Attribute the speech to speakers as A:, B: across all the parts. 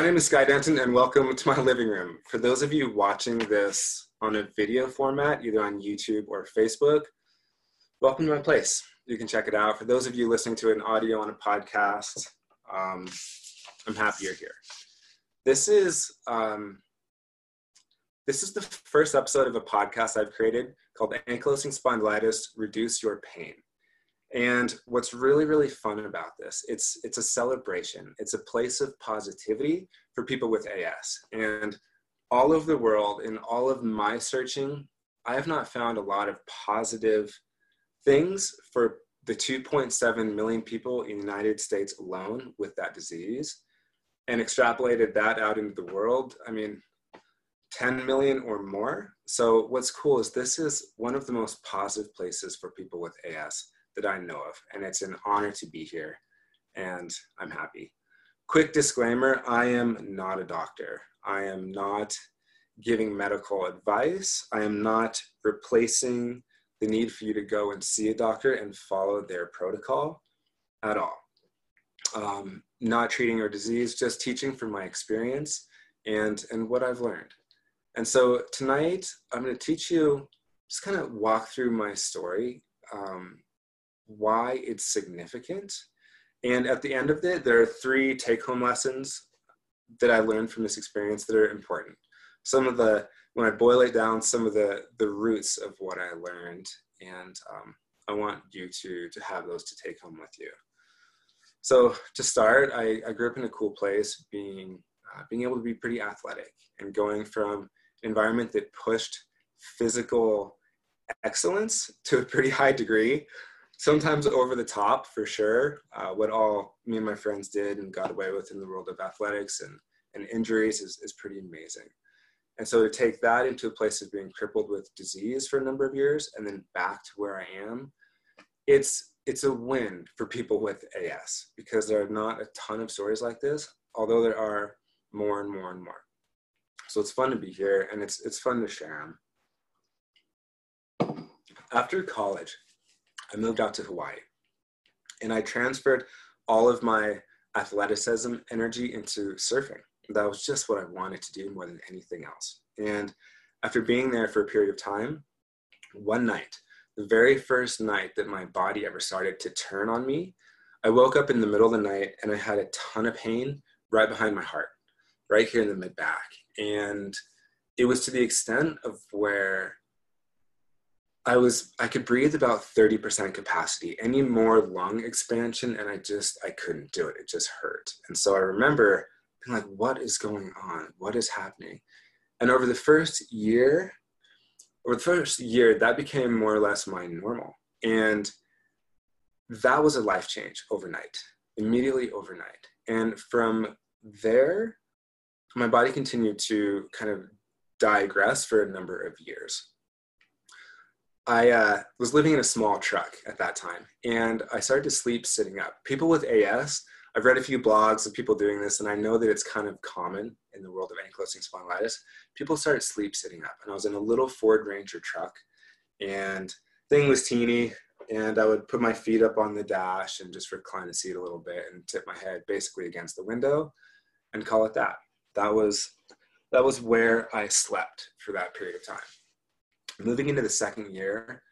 A: my name is Sky Denton, and welcome to my living room. For those of you watching this on a video format, either on YouTube or Facebook, welcome to my place. You can check it out. For those of you listening to an audio on a podcast, um, I'm happy you're here. This is um, this is the first episode of a podcast I've created called Ankylosing Spondylitis: Reduce Your Pain. And what's really, really fun about this, it's it's a celebration. It's a place of positivity for people with AS. And all over the world, in all of my searching, I have not found a lot of positive things for the 2.7 million people in the United States alone with that disease and extrapolated that out into the world. I mean, 10 million or more. So what's cool is this is one of the most positive places for people with AS that I know of. And it's an honor to be here. And I'm happy. Quick disclaimer I am not a doctor. I am not giving medical advice. I am not replacing the need for you to go and see a doctor and follow their protocol at all. Um, not treating your disease, just teaching from my experience and, and what I've learned. And so tonight, I'm going to teach you, just kind of walk through my story um, why it's significant. And at the end of it, there are three take home lessons that I learned from this experience that are important. Some of the, when I boil it down, some of the, the roots of what I learned. And um, I want you to, to have those to take home with you. So to start, I, I grew up in a cool place, being, uh, being able to be pretty athletic and going from environment that pushed physical excellence to a pretty high degree sometimes over the top for sure. Uh, what all me and my friends did and got away with in the world of athletics and, and injuries is, is pretty amazing. And so to take that into a place of being crippled with disease for a number of years and then back to where I am, it's it's a win for people with AS because there are not a ton of stories like this, although there are more and more and more. So it's fun to be here and it's it's fun to share them. After college, I moved out to Hawaii and I transferred all of my athleticism energy into surfing. That was just what I wanted to do more than anything else. And after being there for a period of time, one night, the very first night that my body ever started to turn on me, I woke up in the middle of the night and I had a ton of pain right behind my heart, right here in the mid back. And it was to the extent of where I was I could breathe about 30% capacity. Any more lung expansion and I just I couldn't do it. It just hurt. And so I remember being like, what is going on? What is happening? And over the first year, over the first year, that became more or less my normal. And that was a life change overnight, immediately overnight. And from there, my body continued to kind of digress for a number of years. I uh, was living in a small truck at that time, and I started to sleep sitting up. People with AS, I've read a few blogs of people doing this, and I know that it's kind of common in the world of ankylosing spondylitis. People start sleep sitting up, and I was in a little Ford Ranger truck, and thing was teeny, and I would put my feet up on the dash and just recline the seat a little bit and tip my head basically against the window, and call it that. That was that was where I slept for that period of time moving into the second year,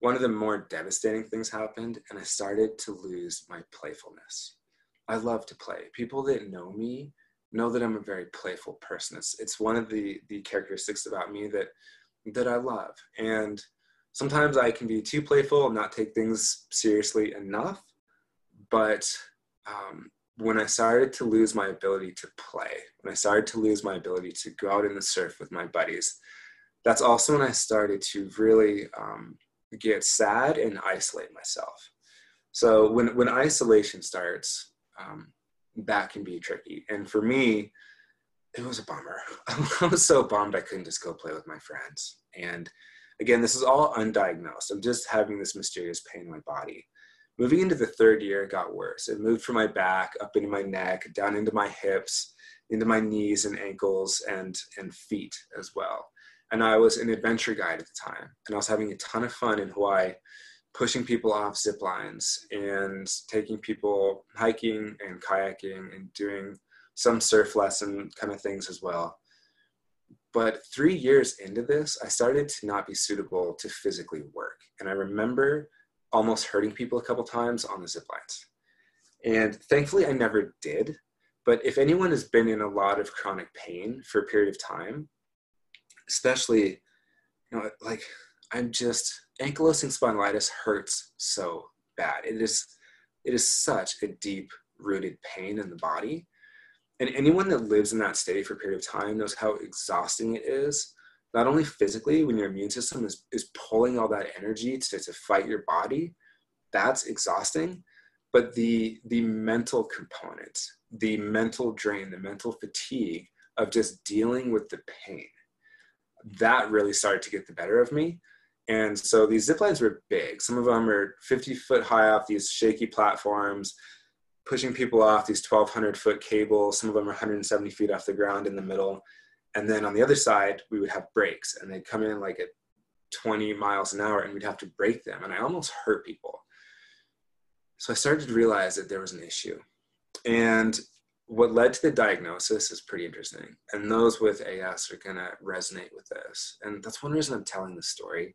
A: one of the more devastating things happened, and I started to lose my playfulness. I love to play. People that know me know that I'm a very playful person. It's, it's one of the, the characteristics about me that, that I love. And sometimes I can be too playful and not take things seriously enough. But um, when I started to lose my ability to play, when I started to lose my ability to go out in the surf with my buddies, that's also when I started to really um, get sad and isolate myself. So when when isolation starts, um, that can be tricky. And for me, it was a bummer. I was so bummed I couldn't just go play with my friends. And again, this is all undiagnosed. I'm just having this mysterious pain in my body. Moving into the third year, it got worse. It moved from my back up into my neck, down into my hips, into my knees and ankles, and and feet as well and I was an adventure guide at the time, and I was having a ton of fun in Hawaii, pushing people off zip lines and taking people hiking and kayaking and doing some surf lesson kind of things as well. But three years into this, I started to not be suitable to physically work. And I remember almost hurting people a couple times on the zip lines. And thankfully, I never did. But if anyone has been in a lot of chronic pain for a period of time, especially, you know, like I'm just ankylosing spondylitis hurts so bad. It is, it is such a deep rooted pain in the body. And anyone that lives in that state for a period of time knows how exhausting it is not only physically when your immune system is, is pulling all that energy to, to fight your body that's exhausting but the the mental component the mental drain the mental fatigue of just dealing with the pain that really started to get the better of me and so these zip lines were big some of them are 50 foot high off these shaky platforms pushing people off these 1200 foot cables some of them are 170 feet off the ground in the middle and then on the other side, we would have brakes and they'd come in like at 20 miles an hour and we'd have to brake them. And I almost hurt people. So I started to realize that there was an issue. And what led to the diagnosis is pretty interesting. And those with AS are going to resonate with this. And that's one reason I'm telling this story.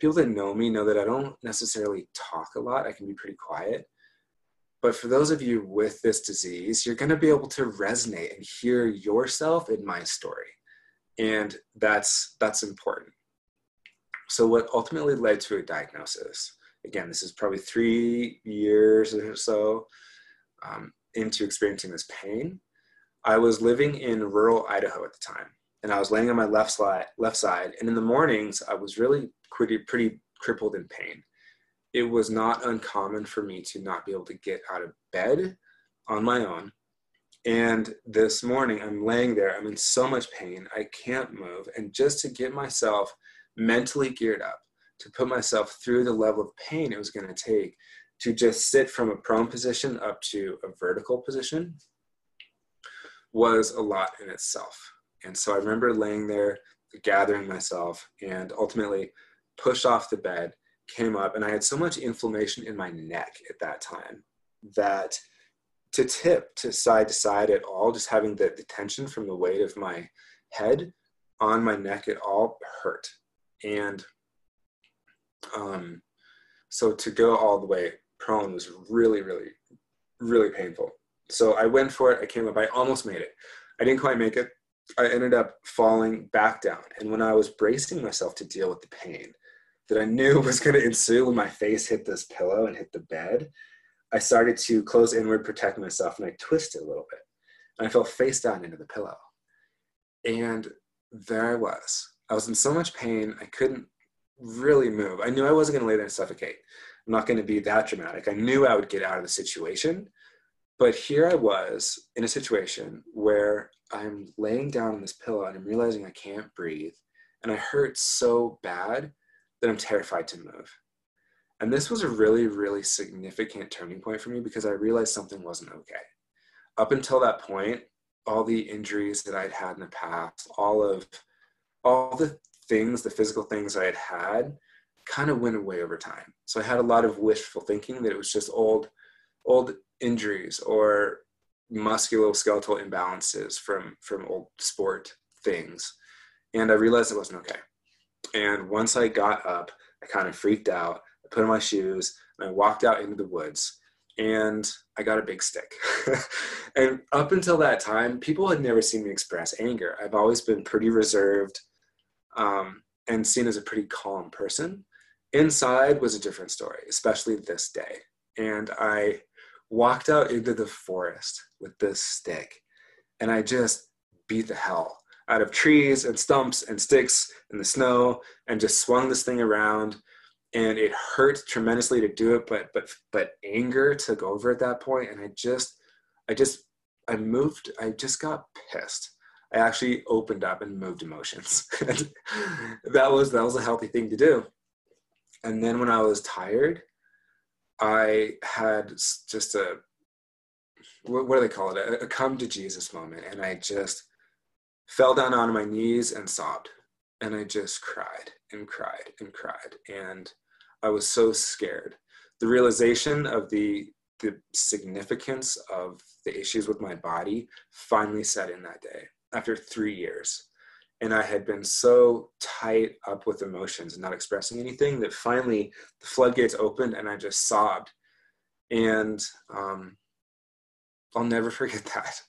A: People that know me know that I don't necessarily talk a lot, I can be pretty quiet. But for those of you with this disease, you're going to be able to resonate and hear yourself in my story. And that's that's important. So what ultimately led to a diagnosis? Again, this is probably three years or so um, into experiencing this pain. I was living in rural Idaho at the time, and I was laying on my left side, left side, and in the mornings I was really pretty, pretty crippled in pain it was not uncommon for me to not be able to get out of bed on my own. And this morning, I'm laying there, I'm in so much pain, I can't move. And just to get myself mentally geared up, to put myself through the level of pain it was going to take to just sit from a prone position up to a vertical position was a lot in itself. And so I remember laying there, gathering myself, and ultimately pushed off the bed came up and I had so much inflammation in my neck at that time that to tip to side to side at all, just having the, the tension from the weight of my head on my neck, it all hurt. And um, so to go all the way prone was really, really, really painful. So I went for it. I came up. I almost made it. I didn't quite make it. I ended up falling back down. And when I was bracing myself to deal with the pain, that I knew was going to ensue when my face hit this pillow and hit the bed, I started to close inward, protect myself, and I twisted a little bit. And I fell face down into the pillow. And there I was. I was in so much pain, I couldn't really move. I knew I wasn't going to lay there and suffocate. I'm not going to be that dramatic. I knew I would get out of the situation. But here I was in a situation where I'm laying down on this pillow and I'm realizing I can't breathe. And I hurt so bad that I'm terrified to move. And this was a really, really significant turning point for me because I realized something wasn't okay. Up until that point, all the injuries that I'd had in the past, all of all the things, the physical things I had had, kind of went away over time. So I had a lot of wishful thinking that it was just old, old injuries or musculoskeletal imbalances from from old sport things. And I realized it wasn't okay. And once I got up, I kind of freaked out. I put on my shoes and I walked out into the woods and I got a big stick. and up until that time, people had never seen me express anger. I've always been pretty reserved um, and seen as a pretty calm person. Inside was a different story, especially this day. And I walked out into the forest with this stick and I just beat the hell out of trees and stumps and sticks in the snow and just swung this thing around. And it hurt tremendously to do it but but but anger took over at that point and i just i just i moved i just got pissed. I actually opened up and moved emotions. That was that was a healthy thing to do and then when i was tired i had just a what, do they call it a, a come to jesus moment and i just fell down on my knees and sobbed. And I just cried and cried and cried. And I was so scared. The realization of the the significance of the issues with my body finally set in that day after three years. And I had been so tight up with emotions and not expressing anything that finally the floodgates opened and I just sobbed. And um, I'll never forget that.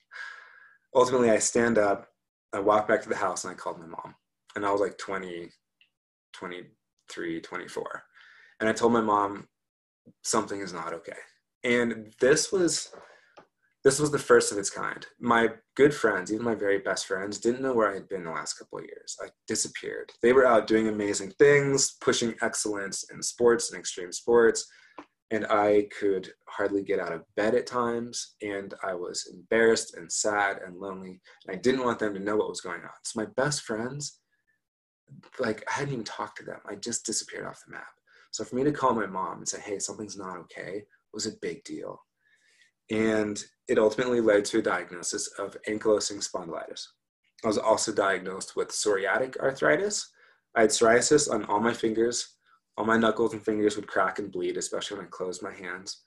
A: Ultimately, I stand up, I walk back to the house, and I called my mom. And I was like 20, 23, 24. And I told my mom, something is not okay. And this was this was the first of its kind. My good friends, even my very best friends, didn't know where I had been the last couple of years. I disappeared. They were out doing amazing things, pushing excellence in sports and extreme sports, and I could hardly get out of bed at times. And I was embarrassed and sad and lonely. And I didn't want them to know what was going on. So my best friends, like I hadn't even talked to them. I just disappeared off the map. So for me to call my mom and say, "Hey, something's not okay," was a big deal. And it ultimately led to a diagnosis of ankylosing spondylitis. I was also diagnosed with psoriatic arthritis. I had psoriasis on all my fingers. All my knuckles and fingers would crack and bleed, especially when I closed my hands.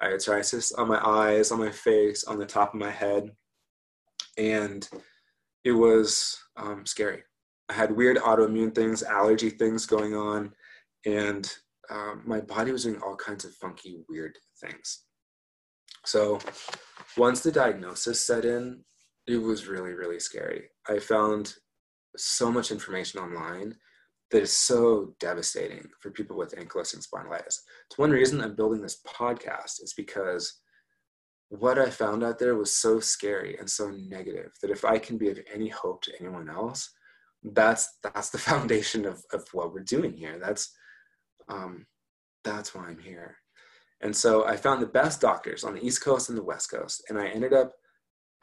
A: I had psoriasis on my eyes, on my face, on the top of my head. And it was um, scary. I had weird autoimmune things, allergy things going on, and um, my body was doing all kinds of funky, weird things. So once the diagnosis set in, it was really, really scary. I found so much information online that is so devastating for people with ankylosing spondylitis. It's one reason I'm building this podcast is because what I found out there was so scary and so negative that if I can be of any hope to anyone else, that's that's the foundation of, of what we're doing here. That's um, that's why I'm here. And so I found the best doctors on the East Coast and the West Coast. And I ended up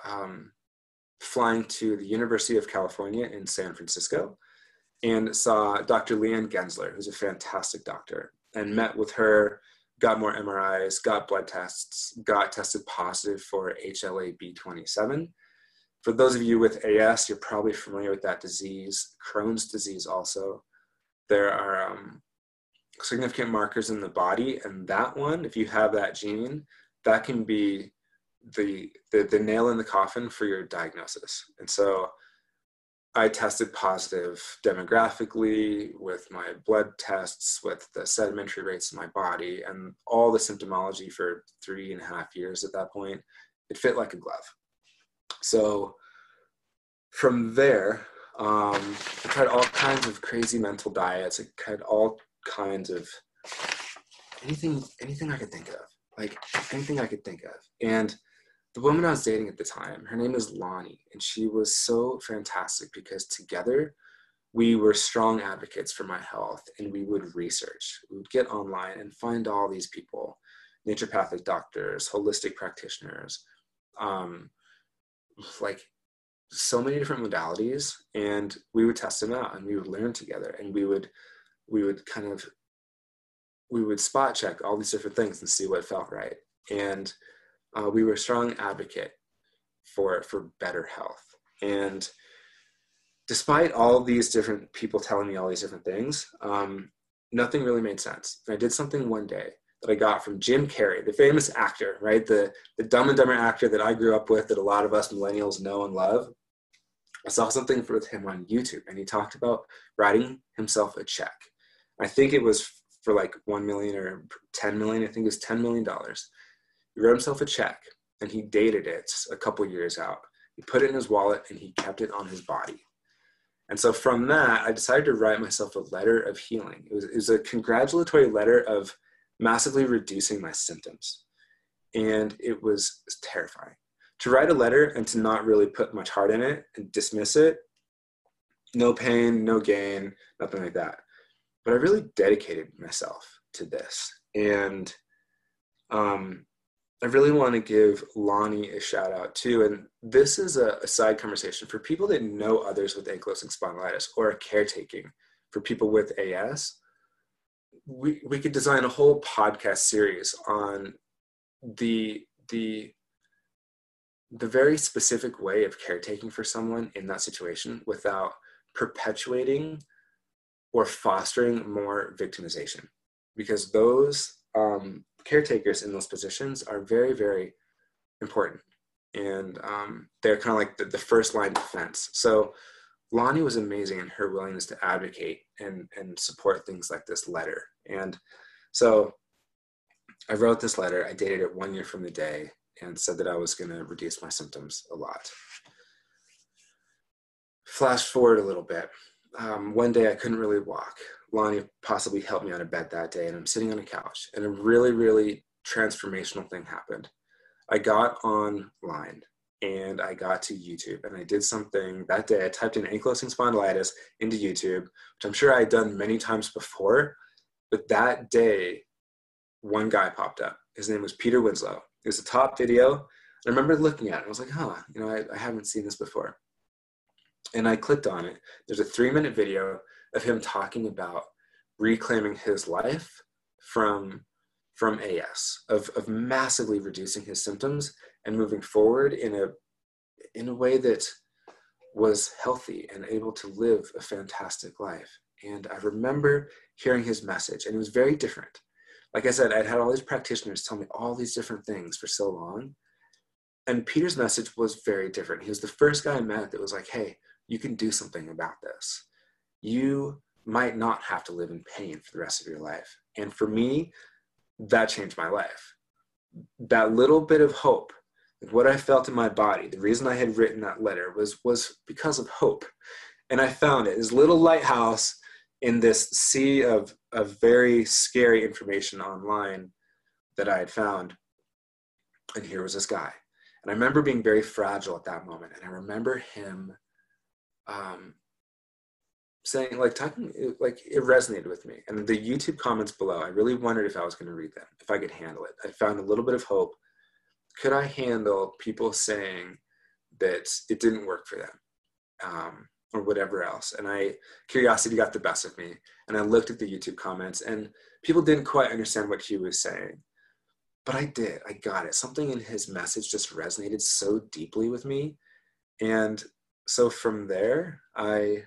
A: um, flying to the University of California in San Francisco and saw Dr. Lianne Gensler, who's a fantastic doctor, and met with her, got more MRIs, got blood tests, got tested positive for HLA-B27. For those of you with AS, you're probably familiar with that disease, Crohn's disease also. There are um, significant markers in the body and that one if you have that gene that can be the, the the nail in the coffin for your diagnosis and so i tested positive demographically with my blood tests with the sedimentary rates in my body and all the symptomology for three and a half years at that point it fit like a glove so from there um, I tried all kinds of crazy elemental diets. I tried all kinds of anything anything I could think of. Like anything I could think of. And the woman I was dating at the time, her name is Lonnie, and she was so fantastic because together we were strong advocates for my health and we would research. We would get online and find all these people, naturopathic doctors, holistic practitioners, um, like so many different modalities, and we would test them out and we would learn together and we would we would kind of we would spot check all these different things and see what felt right. And uh, we were a strong advocate for for better health. And despite all these different people telling me all these different things um, nothing really made sense. And i did something one day that i got from jim carrey the famous actor right? The the dumb and dumber actor that i grew up with that a lot of us millennials know and love. I saw something with him on youtube and he talked about writing himself a check I think it was for like 1 million or 10 million. I think it was 10 million dollars. He wrote himself a check and he dated it a couple years out. He put it in his wallet and he kept it on his body. And so from that, I decided to write myself a letter of healing. It was, it was a congratulatory letter of massively reducing my symptoms. And it was, it was terrifying. To write a letter and to not really put much heart in it and dismiss it, no pain, no gain, nothing like that but I really dedicated myself to this. And um, I really want to give Lonnie a shout out too. And this is a, a, side conversation for people that know others with ankylosing spondylitis or a caretaking for people with AS. We, we could design a whole podcast series on the the the very specific way of caretaking for someone in that situation without perpetuating or fostering more victimization because those um, caretakers in those positions are very, very important. And um, they're kind of like the, the, first line defense. So Lonnie was amazing in her willingness to advocate and, and support things like this letter. And so I wrote this letter. I dated it one year from the day and said that I was going to reduce my symptoms a lot. Flash forward a little bit. Um, one day I couldn't really walk. Lonnie possibly helped me out of bed that day, and I'm sitting on a couch, and a really, really transformational thing happened. I got online and I got to YouTube and I did something that day. I typed in ankylosing spondylitis into YouTube, which I'm sure I had done many times before. But that day, one guy popped up. His name was Peter Winslow. It was a top video. I remember looking at it. I was like, huh, you know, I, I haven't seen this before. And I clicked on it. There's a three minute video of him talking about reclaiming his life from from AS, of, of massively reducing his symptoms and moving forward in a in a way that was healthy and able to live a fantastic life. And I remember hearing his message, and it was very different. Like I said, I'd had all these practitioners tell me all these different things for so long. And Peter's message was very different. He was the first guy I met that was like, hey, you can do something about this. You might not have to live in pain for the rest of your life. And for me, that changed my life. That little bit of hope, what I felt in my body, the reason I had written that letter was was because of hope. And I found it, this little lighthouse in this sea of, of very scary information online that I had found. And here was this guy. And I remember being very fragile at that moment. And I remember him um, saying like talking like it resonated with me. And the youtube comments below i really wondered if i was going to read them if i could handle it. I found a little bit of hope. Could i handle people saying that it didn't work for them um, or whatever else? And i curiosity got the best of me and i looked at the youtube comments and people didn't quite understand what he was saying. But i did i got it. Something in his message just resonated so deeply with me and so from there i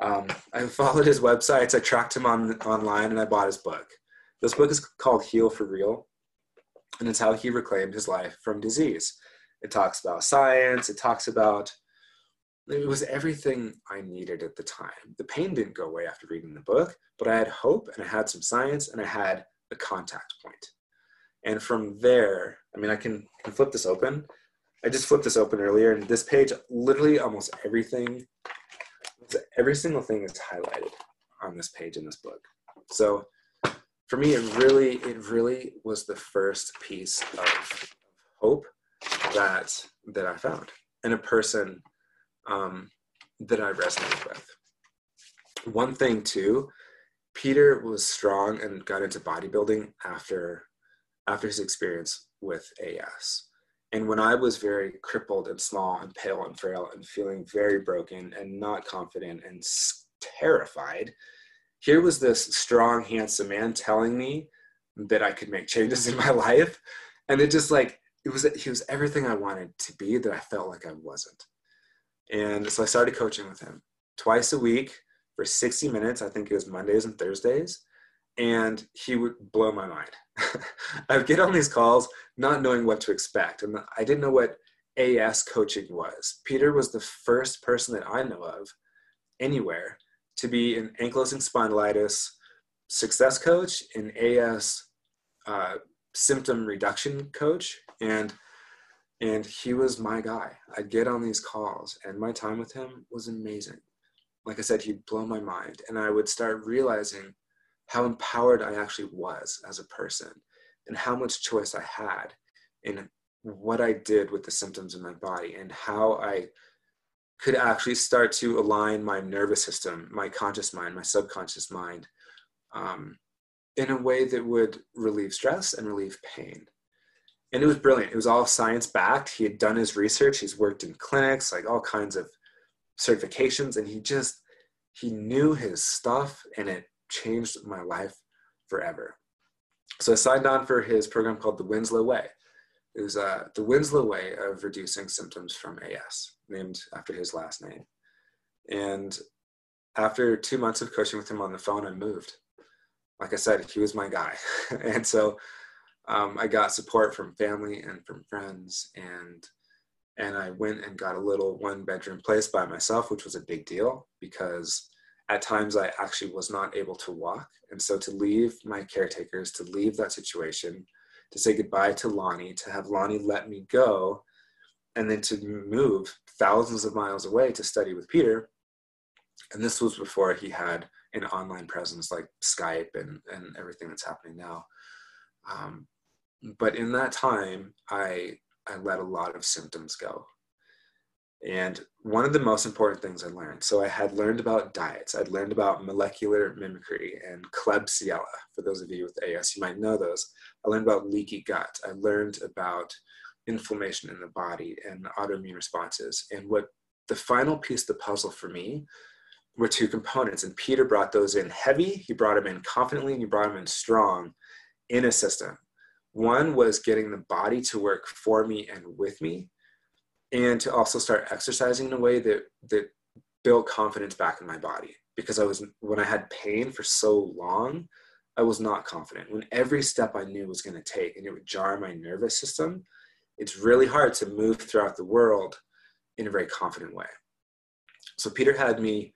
A: um, I followed his websites, I tracked him on online, and I bought his book. This book is called Heal for Real, and it's how he reclaimed his life from disease. It talks about science. It talks about it was everything I needed at the time. The pain didn't go away after reading the book, but I had hope and I had some science and I had a contact point. And from there, I mean, I can, can flip this open. I just flipped this open earlier, and this page, literally almost everything every single thing is highlighted on this page in this book. So for me, it really, it really was the first piece of hope that that I found in a person um, that I resonated with. One thing too, Peter was strong and got into bodybuilding after after his experience with AS. And when I was very crippled and small and pale and frail and feeling very broken and not confident and terrified, here was this strong, handsome man telling me that I could make changes in my life. And it just like, it was, he was everything I wanted to be that I felt like I wasn't. And so I started coaching with him twice a week for 60 minutes. I think it was Mondays and Thursdays and he would blow my mind. I would get on these calls not knowing what to expect, and I didn't know what AS coaching was. Peter was the first person that I know of anywhere to be an ankylosing spondylitis success coach, an AS uh, symptom reduction coach, and and he was my guy. I'd get on these calls, and my time with him was amazing. Like I said, he'd blow my mind, and I would start realizing how empowered I actually was as a person and how much choice I had in what I did with the symptoms in my body and how I could actually start to align my nervous system, my conscious mind, my subconscious mind, um, in a way that would relieve stress and relieve pain. And it was brilliant. It was all science backed. He had done his research. He's worked in clinics, like all kinds of certifications, and he just he knew his stuff, and it changed my life forever. So I signed on for his program called the Winslow Way. It was uh, the Winslow Way of reducing symptoms from AS, named after his last name. And after two months of coaching with him on the phone, I moved. like I said, he was my guy. and so um, I got support from family and from friends and and I went and got a little one bedroom place by myself, which was a big deal because at times I actually was not able to walk. And so to leave my caretakers, to leave that situation, to say goodbye to Lonnie, to have Lonnie let me go, and then to move thousands of miles away to study with Peter. And this was before he had an online presence like Skype and, and everything that's happening now. Um, but in that time, I I let a lot of symptoms go. And one of the most important things I learned, so I had learned about diets, I'd learned about molecular mimicry and Klebsiella. For those of you with AS, you might know those. I learned about leaky gut. I learned about inflammation in the body and autoimmune responses. And what the final piece of the puzzle for me were two components. And Peter brought those in heavy, he brought them in confidently, and he brought them in strong in a system. One was getting the body to work for me and with me, and to also start exercising in a way that that built confidence back in my body. Because I was when I had pain for so long, I was not confident. When every step I knew was going to take and it would jar my nervous system, it's really hard to move throughout the world in a very confident way. So Peter had me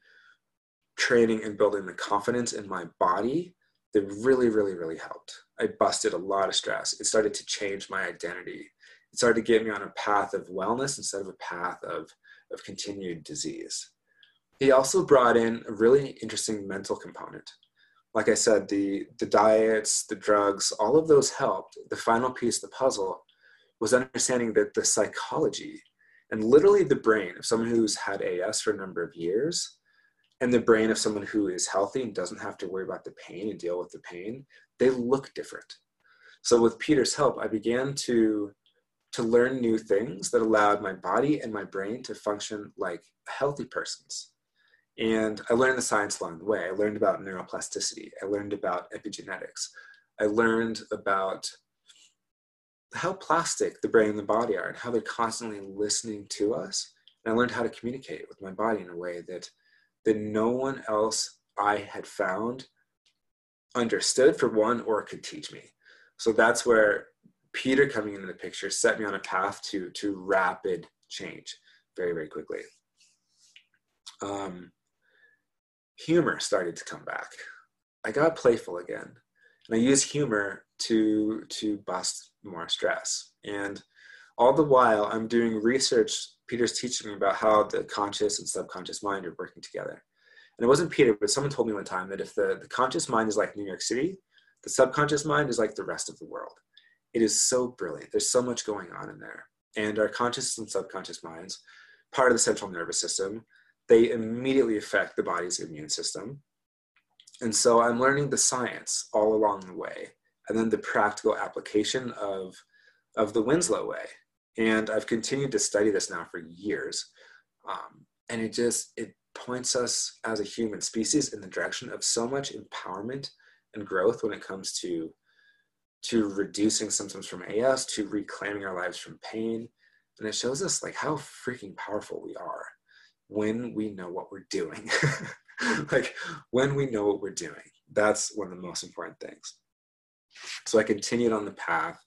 A: training and building the confidence in my body that really, really, really helped. I busted a lot of stress. It started to change my identity. It started to get me on a path of wellness instead of a path of, of continued disease. He also brought in a really interesting mental component. Like I said, the, the diets, the drugs, all of those helped. The final piece of the puzzle was understanding that the psychology and literally the brain of someone who's had AS for a number of years and the brain of someone who is healthy and doesn't have to worry about the pain and deal with the pain, they look different. So with Peter's help, I began to to learn new things that allowed my body and my brain to function like healthy persons. And I learned the science along the way. I learned about neuroplasticity. I learned about epigenetics. I learned about how plastic the brain and the body are and how they're constantly listening to us. And I learned how to communicate with my body in a way that that no one else I had found understood for one or could teach me. So that's where Peter coming into the picture set me on a path to to rapid change very very quickly. Um, humor started to come back. I got playful again, and I used humor to to bust more stress. And all the while, I'm doing research Peter's teaching me about how the conscious and subconscious mind are working together. And it wasn't Peter, but someone told me one time that if the, the conscious mind is like New York City, the subconscious mind is like the rest of the world. It is so brilliant. There's so much going on in there. And our conscious and subconscious minds, part of the central nervous system, they immediately affect the body's immune system. And so I'm learning the science all along the way, and then the practical application of, of the Winslow way and i've continued to study this now for years um, and it just it points us as a human species in the direction of so much empowerment and growth when it comes to to reducing symptoms from as to reclaiming our lives from pain. And it shows us like how freaking powerful we are when we know what we're doing. Like when we know what we're doing. That's one of the most important things. So i continued on the path.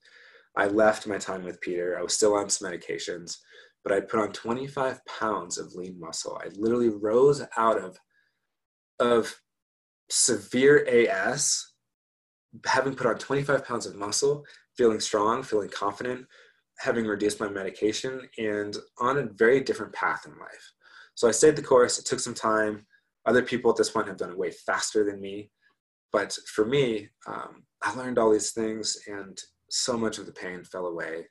A: I left my time with Peter. I was still on some medications, but I put on 25 pounds of lean muscle. I literally rose out of of severe AS, having put on 25 pounds of muscle, feeling strong, feeling confident, having reduced my medication, and on a very different path in life. So I stayed the course. It took some time. Other people at this point have done it way faster than me. But for me, um, I learned all these things, and so much of the pain fell away.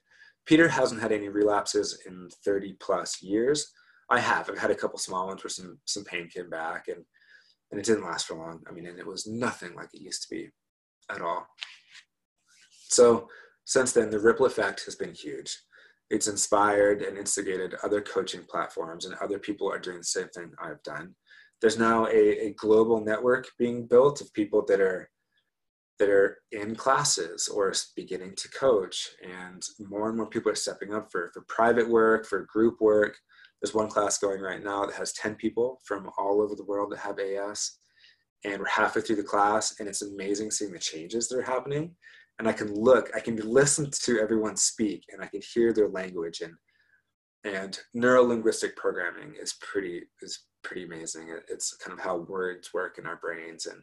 A: Peter hasn't had any relapses in 30 plus years. I have. I've had a couple small ones where some some pain came back and and it didn't last for long. I mean, and it was nothing like it used to be at all. So since then, the ripple effect has been huge. It's inspired and instigated other coaching platforms, and other people are doing the same thing I've done. There's now a, a global network being built of people that are that are in classes or beginning to coach and more and more people are stepping up for, for private work for group work there's one class going right now that has 10 people from all over the world that have as and we're halfway through the class and it's amazing seeing the changes that are happening. And i can look i can listen to everyone speak and i can hear their language and and neuro-linguistic programming is pretty is pretty amazing. It's kind of how words work in our brains and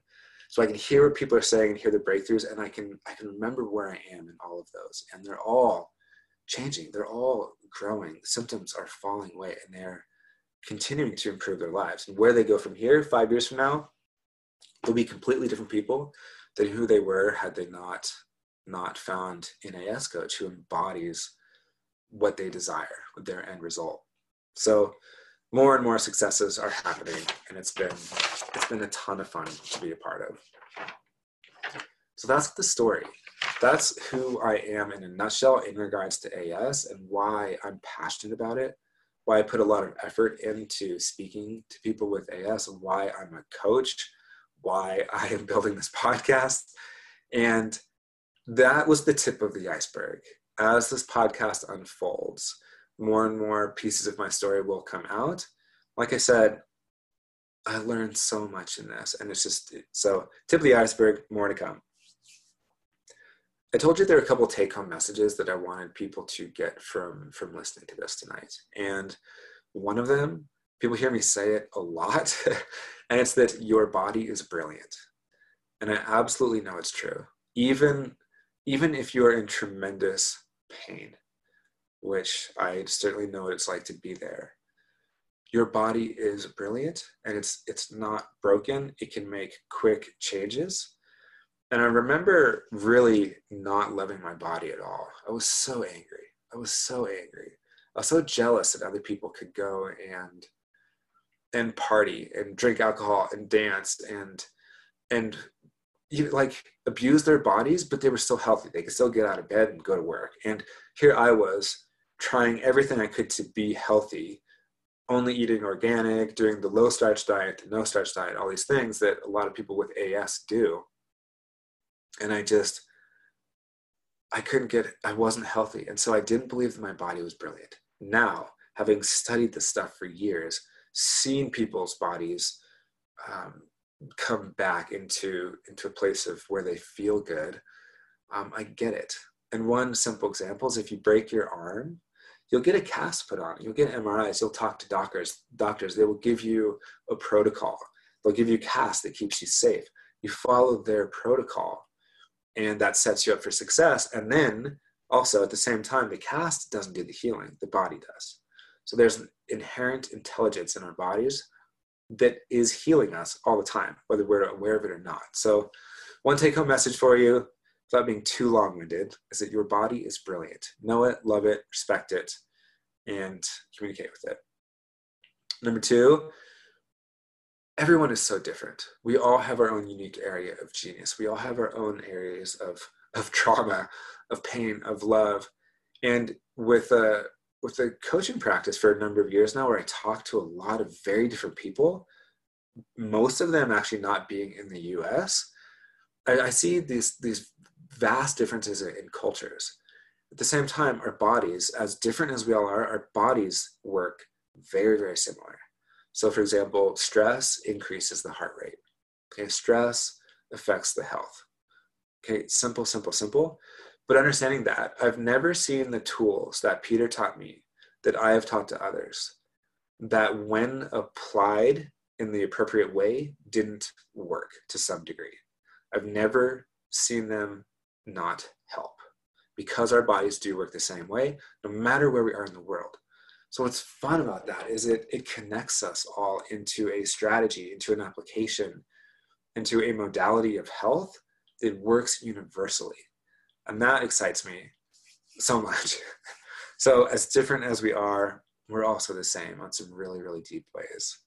A: so i can hear what people are saying and hear the breakthroughs and i can i can remember where i am in all of those and they're all changing. They're all growing. Symptoms are falling away and they're continuing to improve their lives. And where they go from here five years from now they'll be completely different people than who they were had they not not found an AS coach who embodies what they desire with their end result. So more and more successes are happening and it's been it's been a ton of fun to be a part of. So that's the story. That's who I am in a nutshell in regards to AS and why I'm passionate about it, why I put a lot of effort into speaking to people with AS and why I'm a coach why I am building this podcast. And that was the tip of the iceberg. As this podcast unfolds, more and more pieces of my story will come out. Like I said, I learned so much in this, and it's just so tip of the iceberg, more to come. I told you there are a couple take home messages that I wanted people to get from from listening to this tonight. And one of them people hear me say it a lot, and it's that your body is brilliant. And I absolutely know it's true. Even even if you're in tremendous pain, which I certainly know what it's like to be there. Your body is brilliant and it's it's not broken. It can make quick changes. And I remember really not loving my body at all. I was so angry. I was so angry. I was so jealous that other people could go and and party and drink alcohol and dance and and you know, like abuse their bodies but they were still healthy. They could still get out of bed and go to work. And here i was trying everything i could to be healthy only eating organic doing the low starch diet the no starch diet all these things that a lot of people with as do. And i just i couldn't get i wasn't healthy. And so i didn't believe that my body was brilliant. Now having studied this stuff for years seen people's bodies um, come back into into a place of where they feel good um, i get it. And one simple example is if you break your arm you'll get a cast put on you'll get mris you'll talk to doctors doctors they will give you a protocol. They'll give you a cast that keeps you safe. You follow their protocol and that sets you up for success and then also at the same time the cast doesn't do the healing the body does so there's inherent intelligence in our bodies that is healing us all the time, whether we're aware of it or not. So, one take home message for you, without being too long winded, is that your body is brilliant. Know it, love it, respect it, and communicate with it. Number two, everyone is so different. We all have our own unique area of genius. We all have our own areas of, of trauma, of pain, of love. And with a with the coaching practice for a number of years now where I talk to a lot of very different people, most of them actually not being in the US, I, I see these these vast differences in cultures. At the same time, our bodies, as different as we all are, our bodies work very, very similar. So, for example, stress increases the heart rate. Okay, stress affects the health. Okay, simple, simple, simple. But understanding that, I've never seen the tools that Peter taught me that I have taught to others that, when applied in the appropriate way, didn't work to some degree. I've never seen them not help because our bodies do work the same way, no matter where we are in the world. So what's fun about that is it it connects us all into a strategy, into an application, into a modality of health that works universally and that excites me so much. so, as different as we are, we're also the same on some really, really deep ways.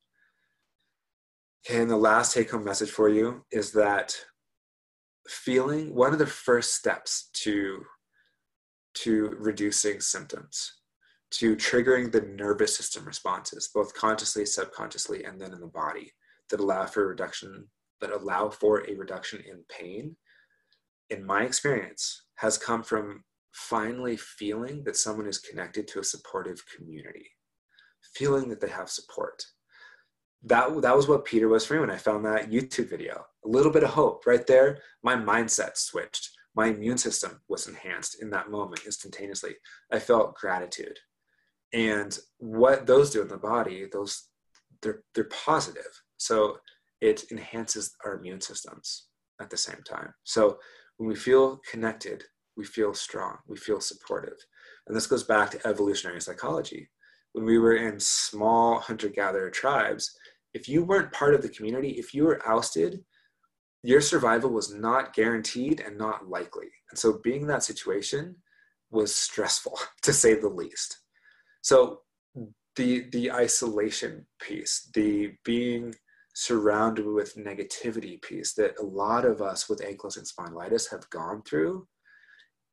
A: Okay, and the last take home message for you is that feeling one of the first steps to to reducing symptoms to triggering the nervous system responses both consciously subconsciously and then in the body that allow for a reduction that allow for a reduction in pain in my experience has come from finally feeling that someone is connected to a supportive community, feeling that they have support. that that was what Peter was for me when I found that YouTube video. A little bit of hope right there. My mindset switched. My immune system was enhanced in that moment instantaneously. I felt gratitude. And what those do in the body, those they're they're positive. So it enhances our immune systems at the same time. So when we feel connected, we feel strong, we feel supportive. And this goes back to evolutionary psychology. When we were in small hunter gatherer tribes, if you weren't part of the community, if you were ousted, your survival was not guaranteed and not likely. And so being in that situation was stressful to say the least. So the the isolation piece, the being surrounded with negativity piece that a lot of us with ankylosing spondylitis have gone through,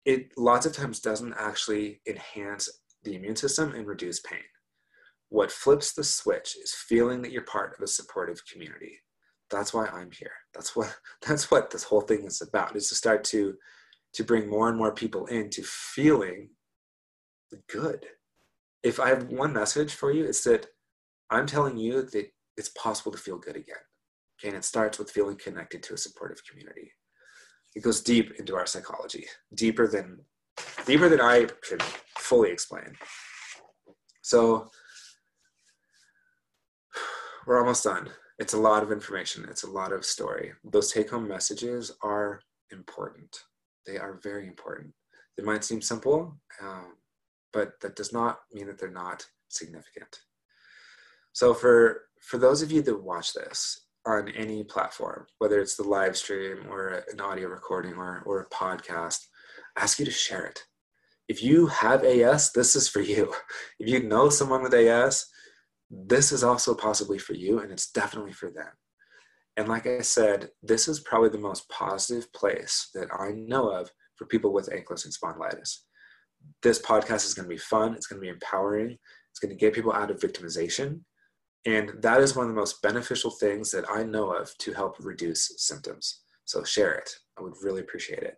A: it lots of times doesn't actually enhance the immune system and reduce pain. What flips the switch is feeling that you're part of a supportive community. That's why I'm here. That's what that's what this whole thing is about, is to start to to bring more and more people into feeling good. If I have one message for you, it's that I'm telling you that it's possible to feel good again. Okay, and it starts with feeling connected to a supportive community. It goes deep into our psychology, deeper than deeper than I can fully explain. So we're almost done. It's a lot of information. It's a lot of story. Those take-home messages are important. They are very important. They might seem simple, um, but that does not mean that they're not significant. So for for those of you that watch this on any platform, whether it's the live stream or an audio recording or, or a podcast, I ask you to share it. If you have AS, this is for you. If you know someone with AS, this is also possibly for you, and it's definitely for them. And like I said, this is probably the most positive place that I know of for people with ankylosing spondylitis. This podcast is going to be fun. It's going to be empowering. It's going to get people out of victimization. And that is one of the most beneficial things that I know of to help reduce symptoms. So share it. I would really appreciate it.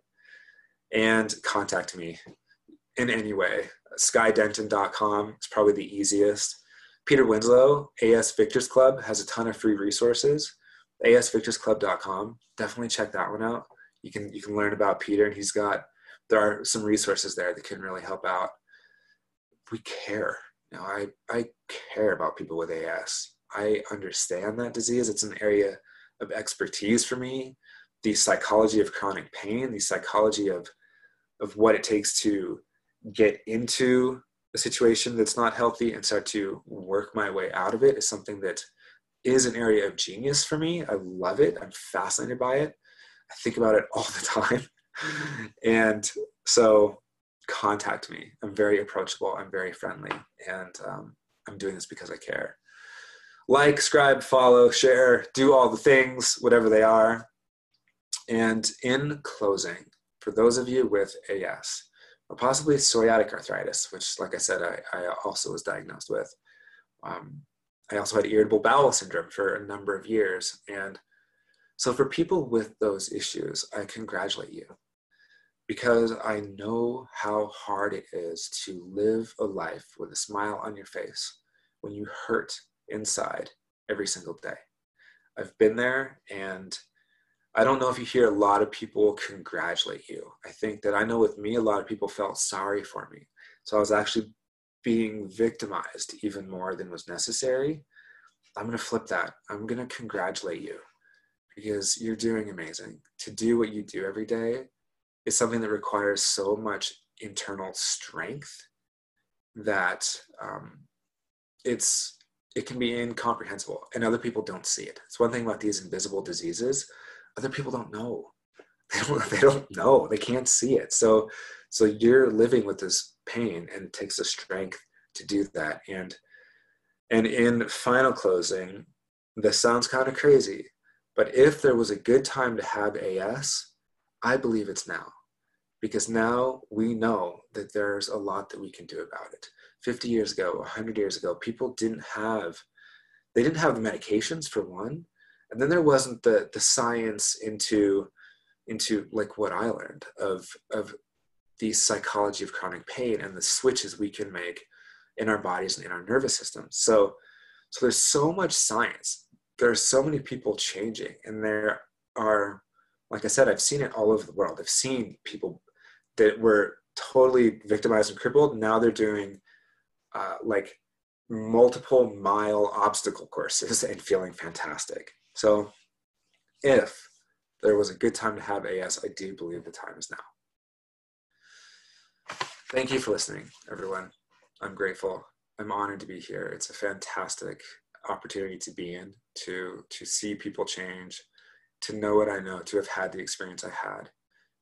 A: And contact me in any way. SkyDenton.com is probably the easiest. Peter Winslow, AS Victors Club, has a ton of free resources. ASVictorsClub.com. Definitely check that one out. You can you can learn about Peter, and he's got there are some resources there that can really help out. We care I, I care about people with AS. I understand that disease. It's an area of expertise for me. The psychology of chronic pain, the psychology of, of what it takes to get into a situation that's not healthy and start to work my way out of it is something that is an area of genius for me. I love it. I'm fascinated by it. I think about it all the time. and so contact me. I'm very approachable. I'm very friendly, and um, I'm doing this because I care. Like, subscribe, follow, share, do all the things, whatever they are. And in closing, for those of you with AS or possibly psoriatic arthritis, which, like I said, I, I also was diagnosed with, um, I also had irritable bowel syndrome for a number of years. And so, for people with those issues, I congratulate you because I know how hard it is to live a life with a smile on your face when you hurt inside every single day. I've been there and I don't know if you hear a lot of people congratulate you. I think that I know with me, a lot of people felt sorry for me. So I was actually being victimized even more than was necessary. I'm going to flip that. I'm going to congratulate you because you're doing amazing. To do what you do every day is something that requires so much internal strength that um, it's it can be incomprehensible and other people don't see it. It's one thing about these invisible diseases. Other people don't know. They don't, they don't know. They can't see it. So so you're living with this pain and it takes the strength to do that. And and in final closing this sounds kind of crazy but if there was a good time to have as I believe it's now because now we know that there's a lot that we can do about it. 50 years ago, 100 years ago, people didn't have they didn't have the medications for one, and then there wasn't the the science into into like what I learned of of the psychology of chronic pain and the switches we can make in our bodies and in our nervous system. So so there's so much science there are so many people changing, and there are, like I said, I've seen it all over the world. I've seen people that were totally victimized and crippled. Now they're doing uh, like multiple mile obstacle courses and feeling fantastic. So, if there was a good time to have AS, I do believe the time is now. Thank you for listening, everyone. I'm grateful. I'm honored to be here. It's a fantastic opportunity to be in, to to see people change, to know what I know, to have had the experience I had,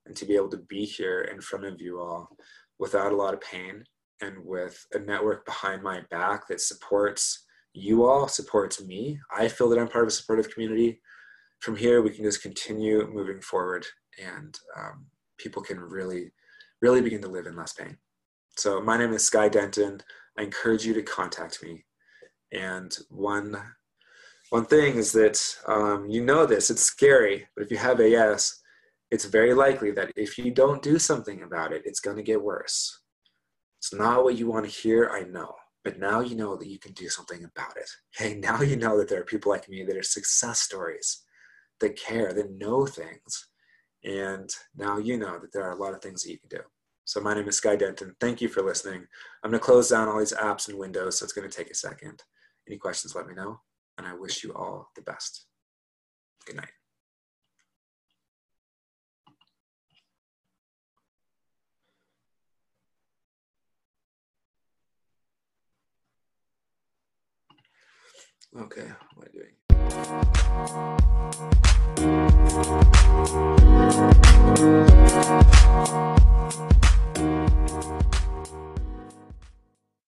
A: and to be able to be here in front of you all without a lot of pain and with a network behind my back that supports you all, supports me. I feel that I'm part of a supportive community. From here, we can just continue moving forward and um, people can really, really begin to live in less pain. So, my name is Sky Denton. I encourage you to contact me. And one, one thing is that um, you know this, it's scary, but if you have AS, it's very likely that if you don't do something about it, it's going to get worse. It's not what you want to hear, I know. But now you know that you can do something about it. Hey, now you know that there are people like me that are success stories, that care, that know things. And now you know that there are a lot of things that you can do. So my name is Sky Denton. Thank you for listening. I'm going to close down all these apps and windows, so it's going to take a second. Any questions, let me know. And I wish you all the best. Good night. Okay, what am I doing?